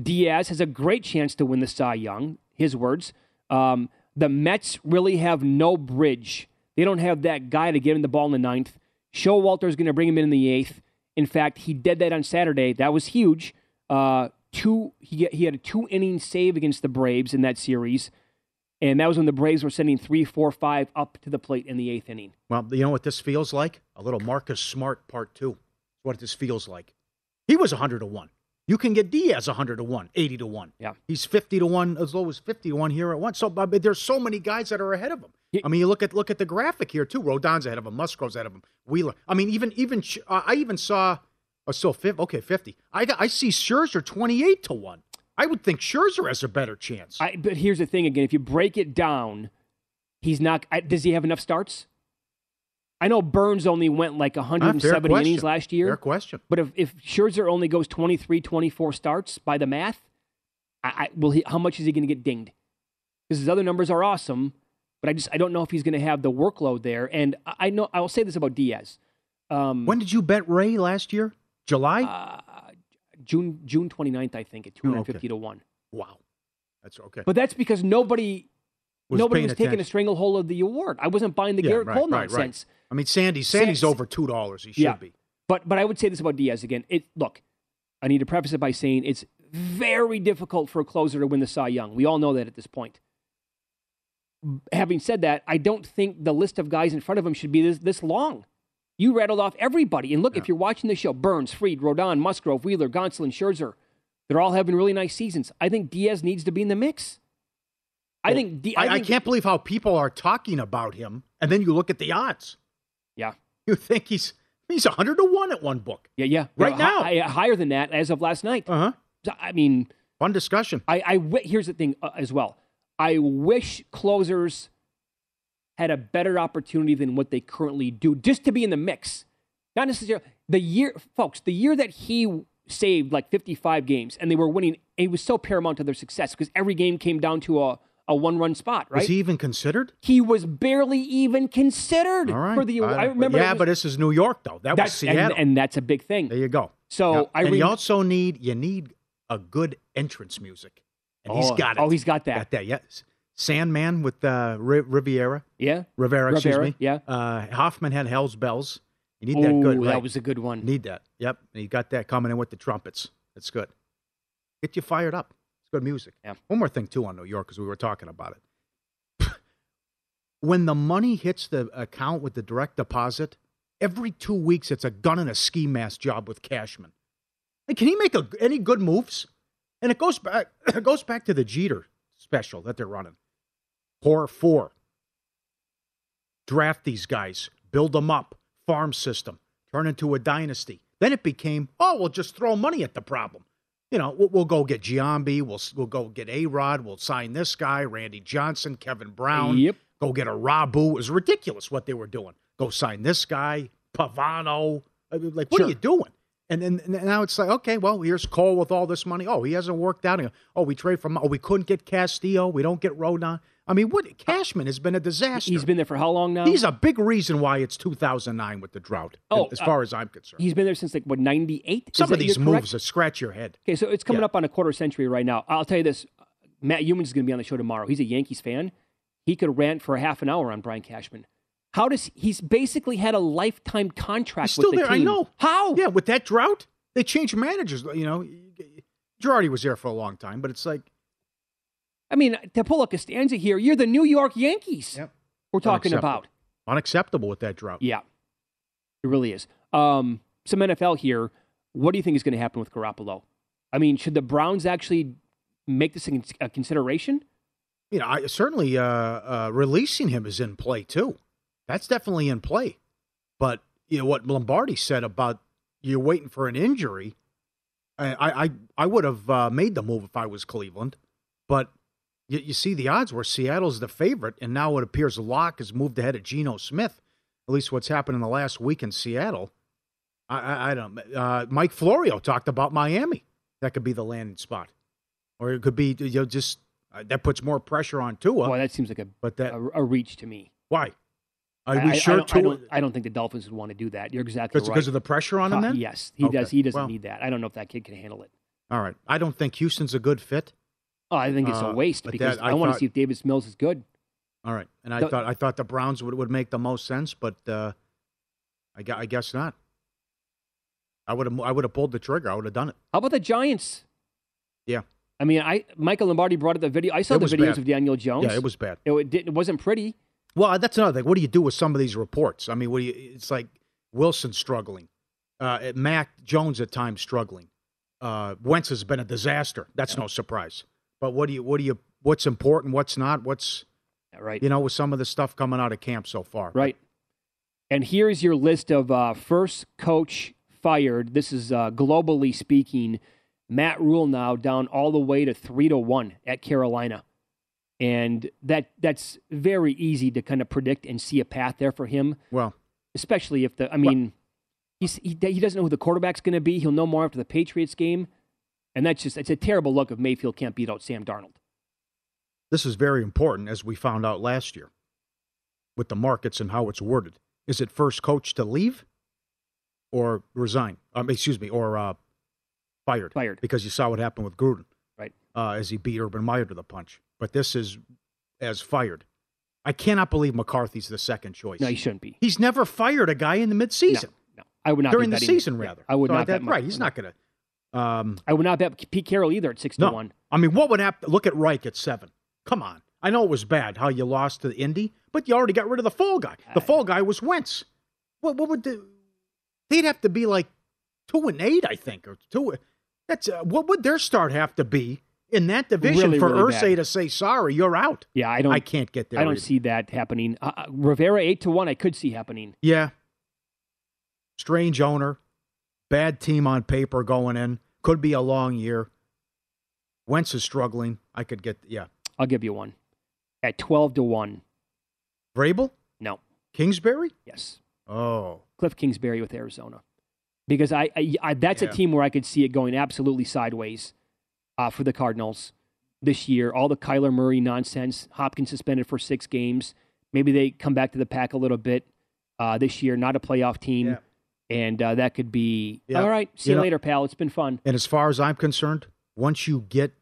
S4: Diaz has a great chance to win the Cy Young. His words. Um, the Mets really have no bridge. They don't have that guy to get him the ball in the ninth. Showalter is going to bring him in in the eighth. In fact, he did that on Saturday. That was huge. Uh, two, he, he had a two inning save against the Braves in that series. And that was when the Braves were sending three, four, five up to the plate in the eighth inning.
S6: well, you know what this feels like? A little Marcus Smart part two. What this feels like. He was hundred to one. You can get Diaz hundred to one, 80 to one.
S4: Yeah.
S6: He's fifty to one, as low as fifty to one here at once. So I mean, there's so many guys that are ahead of him. I mean, you look at look at the graphic here too. Rodon's ahead of him. Musgrove's ahead of him. Wheeler. I mean, even even uh, I even saw. Oh, still fifty. Okay, fifty. I I see Scherzer twenty eight to one. I would think Scherzer has a better chance.
S4: I, but here's the thing again: if you break it down, he's not. I, does he have enough starts? I know Burns only went like 170
S6: Ah,
S4: innings last year.
S6: Fair question.
S4: But if, if Scherzer only goes 23, 24 starts by the math, I, I will he, how much is he going to get dinged? Because his other numbers are awesome, but I just I don't know if he's going to have the workload there. And I I know I will say this about Diaz. Um,
S6: when did you bet Ray last year? July?
S4: Uh, June June 29th, I think, at 250 to 1.
S6: wow. That's okay.
S4: But that's because nobody
S6: Was
S4: nobody was taking a stranglehold of the award. I wasn't buying the
S6: Yeah,
S4: Garrett
S6: right,
S4: Cole
S6: right, right.
S4: nonsense.
S6: I mean, Sandy, Sandy's
S4: Sa-
S6: over two dollars. He should
S4: Yeah.
S6: be.
S4: But but I would say this about Diaz again. It look, I need to preface it by saying it's very difficult for a closer to win the Cy Young. We all know that at this point. Having said that, I don't think the list of guys in front of him should be this, this long. You rattled off everybody. And look, if you're watching the show, Burnes, Fried, Rodon, Musgrove, Wheeler, Gonsolin, Scherzer, they're all having really nice seasons. I think Diaz needs to be in the mix. I think, Di-
S6: I, I
S4: think
S6: can't believe how people are talking about him, and then you look at the odds.
S4: Yeah.
S6: You think he's he's hundred to one at one book.
S4: Yeah, yeah.
S6: Right now.
S4: hi- higher than that as of last night.
S6: Uh huh.
S4: I mean,
S6: fun discussion.
S4: I, I here's the thing uh, as well. I wish closers had a better opportunity than what they currently do, just to be in the mix. Not necessarily the year, folks. The year that he saved like 55 games and they were winning, it was so paramount to their success because every game came down to a, a one-run spot. Right?
S6: Was he even considered?
S4: He was barely even considered
S6: right.
S4: for the.
S6: I-
S4: I remember.
S6: Yeah,
S4: was-
S6: but this is New York, though. That was Seattle.
S4: and, and that's a big thing.
S6: there you go.
S4: So
S6: Yep.
S4: I
S6: and you also need you need a good entrance music, and he's got it.
S4: oh, he's got that.
S6: Got that. Yes. Sandman with uh, Ri- Riviera.
S4: Yeah.
S6: Rivera, excuse
S4: Rivera,
S6: me.
S4: yeah.
S6: Uh, Hoffman had Hell's Bells. You need that good.
S4: Ooh,
S6: right.
S4: that was a good one.
S6: Need that. Yep. And you got that coming in with the trumpets. That's good. Get you fired up. Good music.
S4: Yeah.
S6: One more thing too on New York because we were talking about it. when the money hits the account with the direct deposit, every two weeks it's a gun and a ski mask job with Cashman. Can he make a, any good moves? And it goes back. It goes back to the Jeter special that they're running. Core Four. Draft these guys, build them up, farm system, turn into a dynasty. Then it became, oh, we'll just throw money at the problem. You know, we'll, we'll go get Giambi, we'll we'll go get A Rod, we'll sign this guy, Randy Johnson, Kevin Brown.
S4: Yep.
S6: Go get Abreu. It was ridiculous what they were doing. Go sign this guy, Pavano. I mean, Like, what
S4: Sure.
S6: are you doing? And then and now it's like, okay, well, here's Cole with all this money. Oh, he hasn't worked out. Oh, we trade from. Oh, we couldn't get Castillo. We don't get Rodon. I mean, what Cashman has been a disaster.
S4: He's been there for how long now?
S6: He's a big reason why it's 2009 with the drought.
S4: Oh,
S6: as
S4: uh,
S6: far as I'm concerned.
S4: He's been there since like what ninety eight.
S6: Some of these moves that scratch your head.
S4: Okay, so it's coming
S6: Yeah.
S4: up on a quarter century right now. I'll tell you this: Matt Youmans is going to be on the show tomorrow. He's a Yankees fan. He could rant for a half an hour on Brian Cashman. How does he's basically had a lifetime contract
S6: He's still
S4: with the
S6: there.
S4: team?
S6: I know.
S4: How?
S6: Yeah, with that drought, they changed managers. You know, Girardi was there for a long time, but it's like
S4: I mean, to pull a Costanza here, you're the New York Yankees.
S6: Yep.
S4: We're talking about.
S6: unacceptable with that drought.
S4: Yeah, it really is. Um, some NFL here. What do you think is going to happen with Garoppolo? I mean, should the Browns actually make this a a consideration?
S6: You know, I certainly uh, uh, releasing him is in play too. That's definitely in play. But you know what Lombardi said about you're waiting for an injury. I I I would have uh, made the move if I was Cleveland, but you, you see the odds where Seattle's the favorite, and now it appears Lock has moved ahead of Geno Smith. At least what's happened in the last week in Seattle. I I, I don't. Uh, Mike Florio talked about Miami. That could be the landing spot, or it could be you know just uh, that puts more pressure on Tua.
S4: Boy, that seems like a
S6: but that
S4: a, a reach to me.
S6: why? Are
S4: I-
S6: we
S4: I-
S6: sure
S4: I don't, I don't, I don't think the Dolphins would want to do that. You're exactly right.
S6: because of the pressure on him, then
S4: yes, he
S6: Okay.
S4: does. He doesn't
S6: Well,
S4: need that. I don't know if that kid can handle it.
S6: All right, I don't think Houston's a good fit.
S4: Oh, I think it's
S6: Uh,
S4: a waste because
S6: that-
S4: I,
S6: I
S4: want to see if Davis Mills is good.
S6: All right, and I
S4: The-
S6: thought I thought the Browns would, would make the most sense, but uh, I, I guess not. I would have I would have pulled the trigger. I would have done it.
S4: How about the Giants?
S6: Yeah,
S4: I mean, I Michael Lombardi brought up the video. I saw
S6: It
S4: the videos
S6: bad.
S4: of Daniel Jones.
S6: yeah, it was bad.
S4: It, didn't- it wasn't pretty.
S6: Well, that's another thing. What do you do with some of these reports? I mean, what do you? It's like Wilson struggling, uh, Mac Jones at times struggling. Uh, Wentz has been a disaster. That's no surprise. But what do you? What do you? What's important? What's not? What's
S4: Right.
S6: you know with some of the stuff coming out of camp so far?
S4: Right. And here's your list of uh, first coach fired. This is uh, globally speaking. Matt Rhule now down all the way to three to one at Carolina. And that that's very easy to kind of predict and see a path there for him.
S6: Well,
S4: especially if the I mean, he's, he he doesn't know who the quarterback's going to be. He'll know more after the Patriots game, and that's just it's a terrible look if Mayfield can't beat out Sam Darnold.
S6: This is very important, as we found out last year with the markets and how it's worded. Is it first coach to leave or resign? Um, excuse me, or uh, fired?
S4: Fired.
S6: Because you saw what happened with Gruden.
S4: Right.
S6: Uh, as he beat Urban Meyer to the punch. But this is as fired. I cannot believe McCarthy's the second choice.
S4: No, he shouldn't be.
S6: He's never fired a guy in the midseason.
S4: No, I would not
S6: during the season,
S4: him.
S6: rather.
S4: I would
S6: So
S4: not
S6: that- right. He's not going to. Um,
S4: I would not bet Pete Carroll either at six
S6: no,
S4: to one.
S6: I mean, what would happen? Look at Reich at seven. Come on. I know it was bad how you lost to the Indy, but you already got rid of the fall guy. The fall guy was Wentz. What, what would the, they'd have to be like two and eight, I think, or two. That's uh, what would their start have to be in that division
S4: Really,
S6: for
S4: really Irsay
S6: to say sorry, you're out.
S4: Yeah, I don't.
S6: I can't get there.
S4: I don't
S6: either.
S4: see that happening. Uh, uh, Rivera eight to one. I could see happening.
S6: Yeah. Strange owner, bad team on paper going in. Could be a long year. Wentz is struggling. I could get yeah.
S4: I'll give you one at twelve to one.
S6: Vrabel,
S4: No.
S6: Kingsbury.
S4: Yes.
S6: Oh,
S4: Cliff Kingsbury with Arizona, because I, I, I that's
S6: Yeah.
S4: a team where I could see it going absolutely sideways uh, for the Cardinals this year. All the Kyler Murray nonsense. Hopkins suspended for six games. Maybe they come back to the pack a little bit uh, this year. Not a playoff team,
S6: Yeah.
S4: and uh, that could be
S6: Yeah.
S4: all right. See
S6: You
S4: you,
S6: know-
S4: later, pal. It's been fun.
S6: and as far as I'm concerned, once you get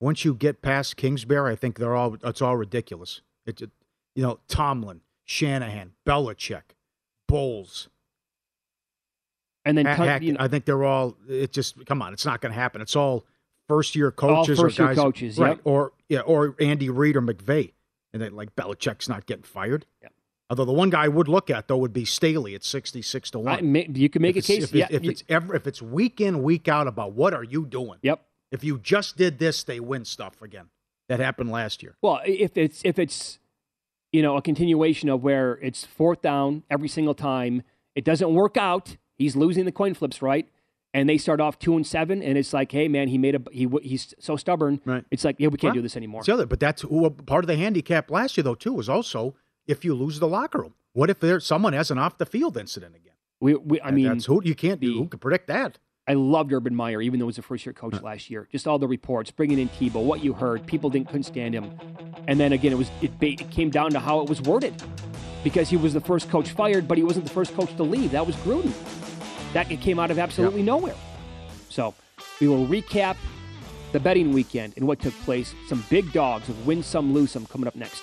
S6: once you get past Kingsbury, I think they're all it's all ridiculous. It, it you know Tomlin, Shanahan, Belichick, Bowles.
S4: And then
S6: Ha-
S4: ton- you know-
S6: I think they're all. It just come on, it's not going to happen. It's all first year coaches
S4: first-year
S6: or guys,
S4: coaches,
S6: right?
S4: yep.
S6: Or yeah, or Andy Reid or McVay, and then like Belichick's not getting fired.
S4: Yep.
S6: Although the one guy I would look at though would be Staley at sixty six to one.
S4: I, ma- you can make
S6: if
S4: a case.
S6: if,
S4: yeah,
S6: if
S4: you-
S6: it's ever if it's week in week out about what are you doing?
S4: Yep.
S6: If you just did this, they win stuff again. That happened last year.
S4: Well, if it's if it's you know a continuation of where it's fourth down every single time, it doesn't work out. He's losing the coin flips, right? And they start off two and seven, and it's like, hey man, he made a he he's so stubborn.
S6: Right.
S4: It's like, yeah, we can't
S6: Well,
S4: do this anymore.
S6: The other, but that's who, part of the handicap last year though too was also if you lose the locker room. What if there someone has an off the field incident again?
S4: We, we I
S6: And
S4: mean,
S6: that's who you can't do. Who can predict that?
S4: I loved Urban Meyer, even though he was a first year coach last year. Just all the reports, bringing in Tebow, what you heard, people didn't couldn't stand him, and then again, it was it, it came down to how it was worded, because he was the first coach fired, but he wasn't the first coach to leave. That was Gruden. That it came out of absolutely nowhere. So we will recap the betting weekend and what took place. Some big dogs of win some, lose some coming up next.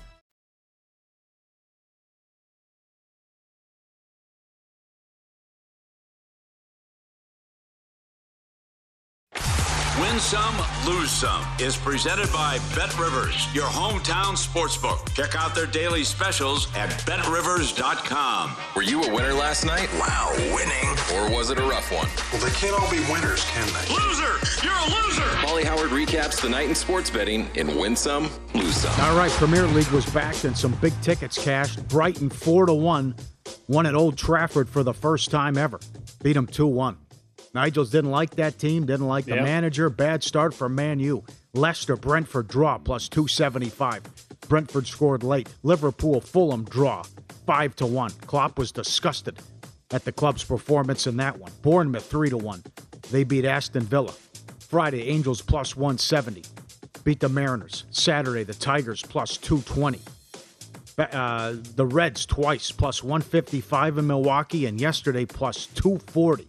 S3: Some, lose some is presented by Bet Rivers, your hometown sportsbook. Check out their daily specials at betrivers.com.
S7: Were you a winner last night?
S2: Wow, winning.
S7: Or was it a rough one?
S2: Well, they can't all be winners, can they?
S3: Loser! You're a loser!
S7: Paulie Howard recaps the night in sports betting in Win Some, Lose Some.
S6: All right, Premier League was back and some big tickets cashed. Brighton four to one, won at Old Trafford for the first time ever. Beat them two one. Nigel's didn't like that team, didn't like the
S4: Yep.
S6: manager. Bad start for Man U. Leicester, Brentford draw plus two seventy five. Brentford scored late. Liverpool, Fulham draw five to one. Klopp was disgusted at the club's performance in that one. Bournemouth three to one. They beat Aston Villa. Friday, Angels plus one seventy beat the Mariners. Saturday, the Tigers plus 220. Uh, the Reds twice plus 155 in Milwaukee, and yesterday plus 240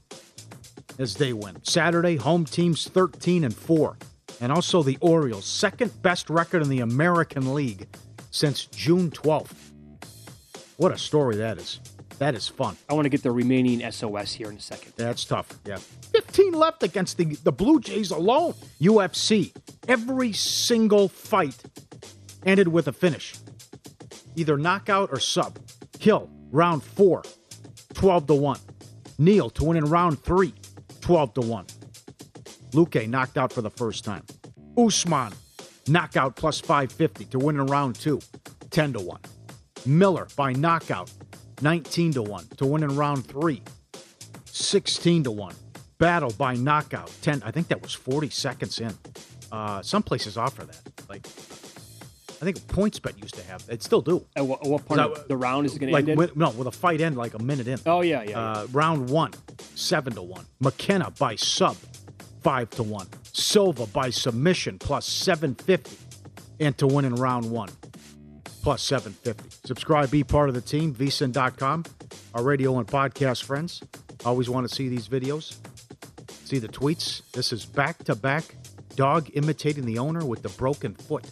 S6: as they win. Saturday, home teams 13 and 4. And also the Orioles, second best record in the American League since June 12th. What a story that is. That is fun.
S4: I want to get the remaining SOS here in a second.
S6: That's tough. Yeah. 15 left against the, the Blue Jays alone. UFC. Every single fight ended with a finish. Either knockout or sub. Hill, round four, 12 to 1. Neal to win in round three, 12 to 1. Luque knocked out for the first time. Usman, knockout plus 550 to win in round two, 10 to 1. Miller by knockout, 19 to 1 to win in round three, 16 to 1. Battle by knockout, 10. I think that was 40 seconds in. Uh, some places offer that. Like, I think PointsBet used to have. It still do.
S4: At what, what part
S6: So,
S4: of the round is it going to
S6: Like,
S4: end? in?
S6: with, no, with a fight end like a minute in.
S4: Oh yeah, yeah.
S6: Uh, round one, seven to one. McKenna by sub, five to one. Silva by submission plus seven fifty, and to win in round one, plus seven fifty. Subscribe, be part of the team. VSIN.com. Our radio and podcast friends always want to see these videos, see the tweets. This is back to back dog imitating the owner with the broken foot.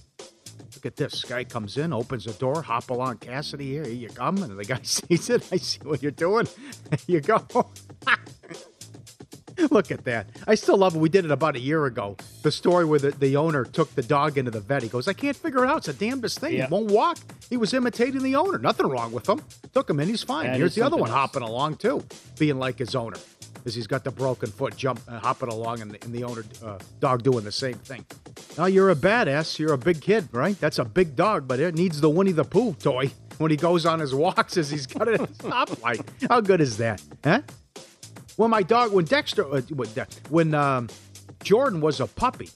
S6: Look at this. Guy comes in, opens the door, hop along Cassidy here. You come. And the guy sees it. I see what you're doing. There you go. Look at that. I still love it. We did it about a year ago. The story where the, the owner took the dog into the vet. He goes, I can't figure it out. It's the damnedest thing.
S4: Yeah.
S6: He won't walk. He was imitating the owner. Nothing wrong with him. Took him in. He's fine.
S4: That
S6: Here's the other one
S4: else.
S6: hopping along, too, being like his owner. Because he's got the broken foot, jump, uh, hopping along, and the, and the owner uh, dog doing the same thing. Now you're a badass. You're a big kid, right? That's a big dog, but it needs the Winnie the Pooh toy when he goes on his walks as he's got it stoplight. How good is that? Huh? When my dog, when Dexter, uh, when, De- when um, Jordan was a puppy,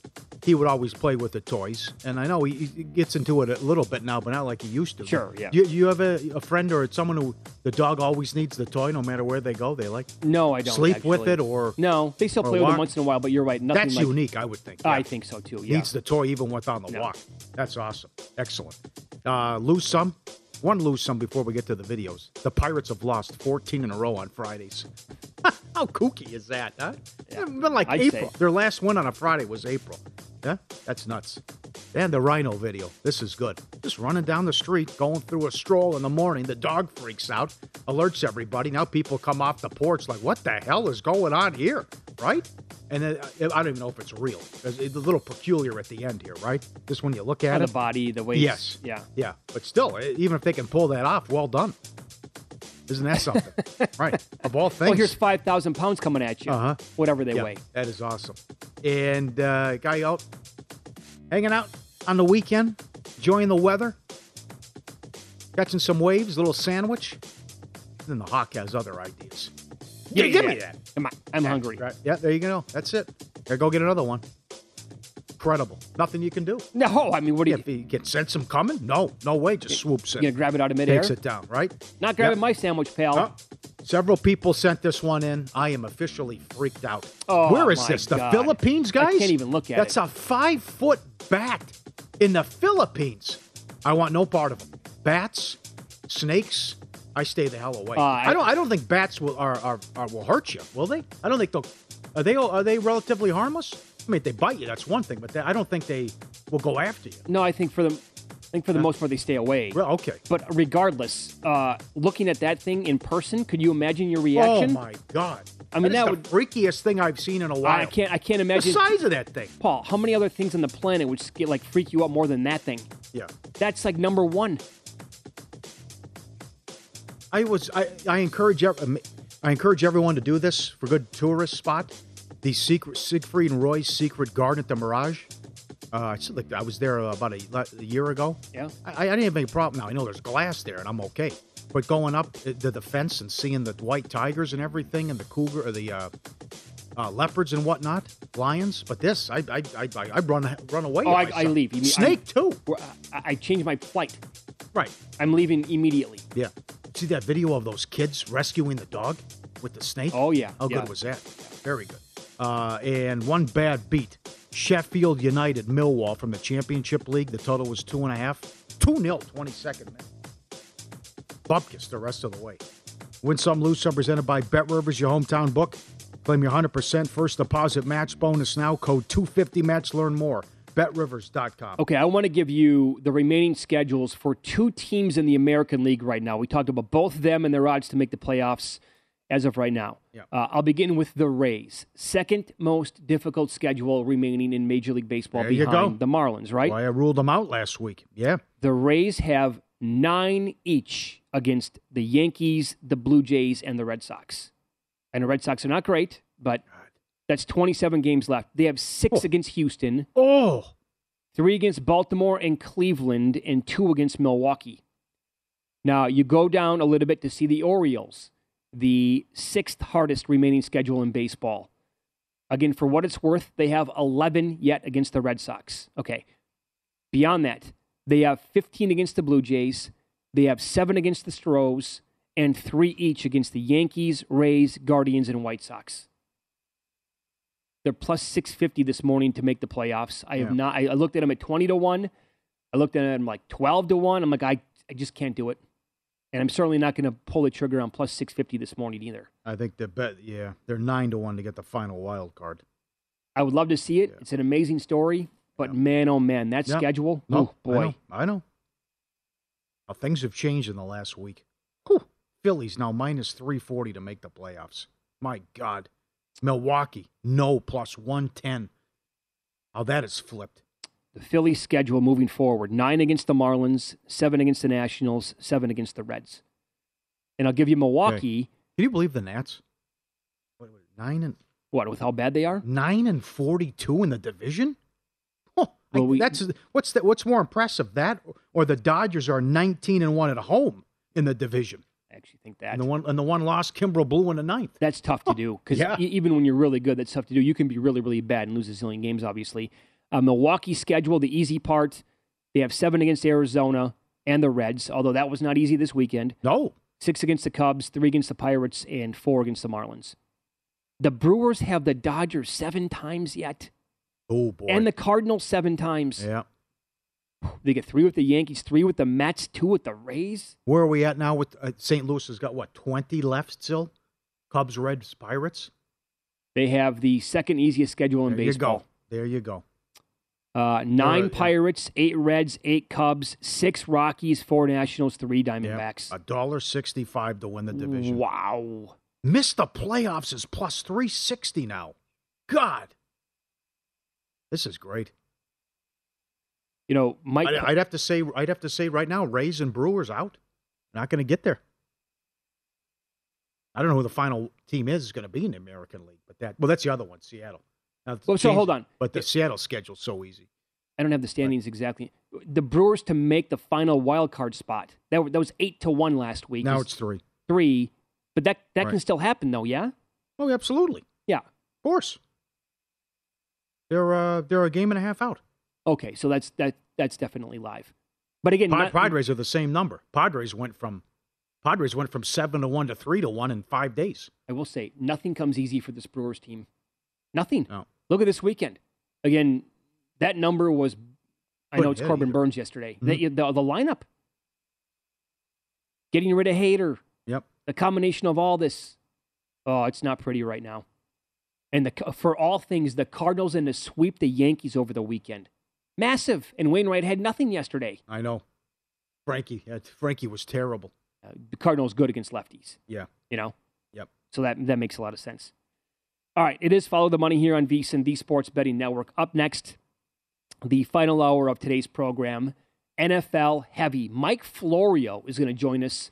S6: he would always play with the toys. And I know he, he gets into it a little bit now, but not like he used to.
S4: Sure, yeah.
S6: You, you have a, a friend or someone who the dog always needs the toy no matter where they go? They like
S4: no, I don't.
S6: sleep with it or
S4: no, they still play with it once in a while. But you're right. Nothing
S6: That's
S4: like,
S6: unique, I would think.
S4: I think so too. Yeah.
S6: Needs the toy even with on the
S4: No.
S6: walk. That's awesome. Excellent. Uh, lose some. One lose some before we get to the videos. The Pirates have lost 14 in a row on Fridays. How kooky is that, huh? It's been like
S4: I'd
S6: April.
S4: say.
S6: Their last win on a Friday was April. Yeah, that's nuts. And the rhino video. This is good. Just running down the street, going through a stroll in the morning. The dog freaks out, alerts everybody. Now people come off the porch like, what the hell is going on here? Right? And then, uh, I don't even know if it's real. It's a little peculiar at the end here, right? Just when you look at it.
S4: the body, the waist.
S6: Yes.
S4: Yeah.
S6: Yeah. But still, e- even if they can pull that off, well done. Isn't that something? right. Of all things.
S4: Well, here's 5,000 pounds coming at you.
S6: Uh-huh.
S4: Whatever they
S6: Yeah,
S4: weigh.
S6: That is awesome. And uh, guy out hanging out on the weekend, enjoying the weather, catching some waves, a little sandwich. Then the Hawk has other ideas. Yeah, give me that.
S4: Come on. I'm hungry.
S6: Right. Yeah, there you go. That's it. There, go get another one. Incredible. Nothing you can do.
S4: No, I mean, what do you,
S6: you get sense them coming? No, no way. Just swoops in.
S4: you gonna grab it out of midair?
S6: Takes it down, right?
S4: Not grabbing
S6: Yep.
S4: my sandwich, pal.
S6: Oh, several people sent this one in. I am officially freaked out.
S4: Oh,
S6: Where is this? The
S4: God.
S6: Philippines,
S4: I
S6: guys?
S4: can't even look at
S6: That's
S4: it.
S6: a five foot bat in the Philippines. I want no part of them. Bats, snakes. I stay the hell away.
S4: Uh,
S6: I,
S4: I-
S6: don't. I don't think bats will are, are, are will hurt you. Will they? I don't think they'll. Are they? Are they relatively harmless? I mean, if they bite you, that's one thing. But they, I don't think they will go after you.
S4: No, I think for the, I think for the most part they stay away.
S6: Well, okay.
S4: But regardless, uh, looking at that thing in person, could you imagine your reaction?
S6: Oh my god!
S4: I mean,
S6: that the freakiest thing I've seen in a while.
S4: I can't. I can't imagine
S6: the size of that thing.
S4: Paul, how many other things on the planet would get like freak you out more than that thing?
S6: Yeah.
S4: That's like number one.
S6: I was I, I encourage I encourage everyone to do this for good tourist spot. The secret Siegfried and Roy's secret garden at the Mirage. Uh, it's like I was there about a, a year ago.
S4: Yeah.
S6: I, I didn't have any problem. Now I know there's glass there, and I'm okay. But going up to the fence and seeing the white tigers and everything, and the cougar, or the uh, uh, leopards and whatnot, lions. But this, I I I, I, I run run away.
S4: Oh, I, I leave. You mean-
S6: Snake too.
S4: I, I changed my flight.
S6: Right.
S4: I'm leaving immediately.
S6: Yeah. See that video of those kids rescuing the dog with the snake?
S4: Oh, yeah.
S6: How
S4: Yeah.
S6: good was that? Very good. Uh, and one bad beat. Sheffield United Millwall from the Championship League. The total was two and a half. 2 0, 22nd minute. Bupkis the rest of the way. Win some, lose some, presented by Bet Rivers, your hometown book. Claim your 100% first deposit match bonus now. Code 250 match. Learn more. BetRivers.com.
S4: Okay, I want to give you the remaining schedules for two teams in the American League right now. We talked about both them and their odds to make the playoffs as of right now.
S6: Yeah.
S4: Uh, I'll begin with the Rays. Second most difficult schedule remaining in Major League Baseball
S6: There you
S4: behind
S6: go.
S4: the Marlins, right?
S6: Why I ruled them out last week. Yeah.
S4: The Rays have nine each against the Yankees, the Blue Jays, and the Red Sox. And the Red Sox are not great, but that's 27 games left. They have six against Houston.
S6: Oh.
S4: Three against Baltimore and Cleveland, and two against Milwaukee. Now, you go down a little bit to see the Orioles, the sixth hardest remaining schedule in baseball. Again, for what it's worth, they have 11 yet against the Red Sox. Okay. Beyond that, they have 15 against the Blue Jays, they have seven against the Stros, and three each against the Yankees, Rays, Guardians, and White Sox. They're plus 650 this morning to make the playoffs. I have
S6: Yeah.
S4: not, I, I looked at them at 20 to 1. I looked at them like 12 to 1. I'm like, I, I just can't do it. And I'm certainly not going to pull the trigger on plus 650 this morning either.
S6: I think the bet, yeah, they're nine to one to get the final wild card.
S4: I would love to see it. It's an amazing story, but man, oh man, that
S6: Yeah.
S4: schedule,
S6: No,
S4: oh boy.
S6: I know. I know. Now, things have changed in the last week. Whew. Phillies now minus 340 to make the playoffs. My God. Milwaukee, no, plus 110. How that has flipped.
S4: The Phillies schedule moving forward nine against the Marlins, seven against the Nationals, seven against the Reds. And I'll give you Milwaukee.
S6: Can you believe the Nats? What, nine and
S4: What, with how bad they are?
S6: nine and 42 in the division? Oh, I-
S4: we-
S6: that's what's that? What's more impressive, that or the Dodgers are 19 and one at home in the division?
S4: I actually think that.
S6: And the one and the one lost Kimbrel blew in the ninth.
S4: That's tough to do because
S6: Yeah.
S4: even when you're really good, that's tough to do. You can be really, really bad and lose a zillion games, obviously. Uh, Milwaukee schedule, the easy part, they have seven against Arizona and the Reds, although that was not easy this weekend.
S6: No.
S4: Six against the Cubs, three against the Pirates, and four against the Marlins. The Brewers have the Dodgers seven times yet,
S6: Oh boy.
S4: and the Cardinals seven times.
S6: yeah.
S4: They get three with the Yankees, three with the Mets, two with the Rays.
S6: Where are we at now? With uh, St. Louis has got what 20 left still. Cubs, Reds, Pirates.
S4: They have the second easiest schedule in
S6: There
S4: baseball.
S6: you go. There you go.
S4: Uh, nine
S6: yeah.
S4: Pirates, eight Reds, eight Cubs, six Rockies, four Nationals, three Diamondbacks.
S6: A dollar sixty-five to win the division.
S4: Wow.
S6: Missed the playoffs is plus three sixty now. God. This is great.
S4: You know, Mike.
S6: I'd, I'd have to say, I'd have to say right now, Rays and Brewers out. Not going to get there. I don't know who the final team is is going to be in the American League, but that well, that's the other one, Seattle. Now,
S4: Well, so hold on.
S6: But the Seattle schedule's so easy.
S4: I don't have the standings exactly. The Brewers to make the final wild card spot. That, that was eight to one last week.
S6: Now
S4: It's
S6: it's three.
S4: three, but that that can still happen though. Yeah.
S6: Oh, absolutely.
S4: Yeah.
S6: Of course. They're uh, they're a game and a half out.
S4: Okay, so that's that that's definitely live. But again,
S6: Pa-
S4: not-
S6: Padres are the same number. Padres went from Padres went from seven to one to three to one in five days.
S4: I will say nothing comes easy for this Brewers team. Nothing.
S6: No.
S4: Look at this weekend. Again, that number was. I know it's
S6: hit
S4: Corbin
S6: either.
S4: Burnes yesterday.
S6: Mhm.
S4: The, the the lineup, getting rid of Hader.
S6: Yep.
S4: The combination of all this, oh, it's not pretty right now. And the for all things, the Cardinals and to sweep the Yankees over the weekend, massive. And Wainwright had nothing yesterday.
S6: I know. Frankie, uh, Frankie was terrible.
S4: Uh, the Cardinals good against lefties.
S6: Yeah.
S4: You know.
S6: Yep.
S4: So that that makes a lot of sense. All right, it is follow the money here on VSiN, the Sports Betting Network. Up next, the final hour of today's program, NFL heavy. Mike Florio is going to join us.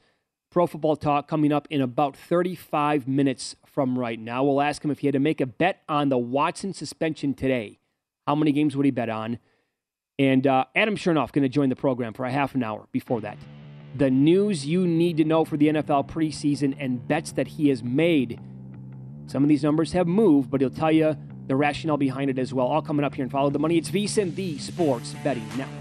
S4: Pro Football Talk coming up in about 35 minutes from right now. We'll ask him if he had to make a bet on the Watson suspension today. How many games would he bet on? And uh, Adam Chernoff going to join the program for a half an hour before that. The news you need to know for the NFL preseason and bets that he has made. Some of these numbers have moved, but he'll tell you the rationale behind it as well. All coming up here and follow the money. It's VSiN, the Sports Betting Network.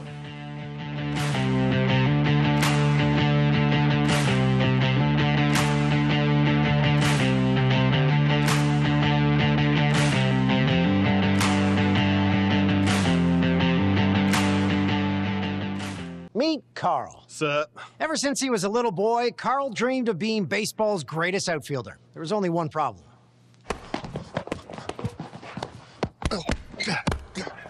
S8: Meet Carl.
S9: Sup?
S8: Ever since he was a little boy, Carl dreamed of being baseball's greatest outfielder. There was only one problem.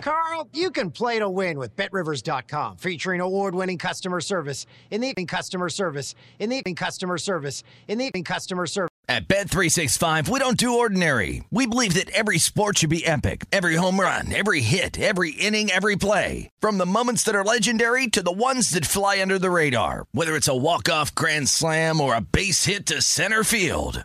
S8: Carl, you can play to win with BetRivers.com, featuring award-winning customer service in the evening customer service in the evening customer service in the evening customer service.
S10: At Bet365, we don't do ordinary. We believe that every sport should be epic. Every home run, every hit, every inning, every play. From the moments that are legendary to the ones that fly under the radar. Whether it's a walk-off grand slam or a base hit to center field.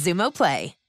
S11: Xumo Play.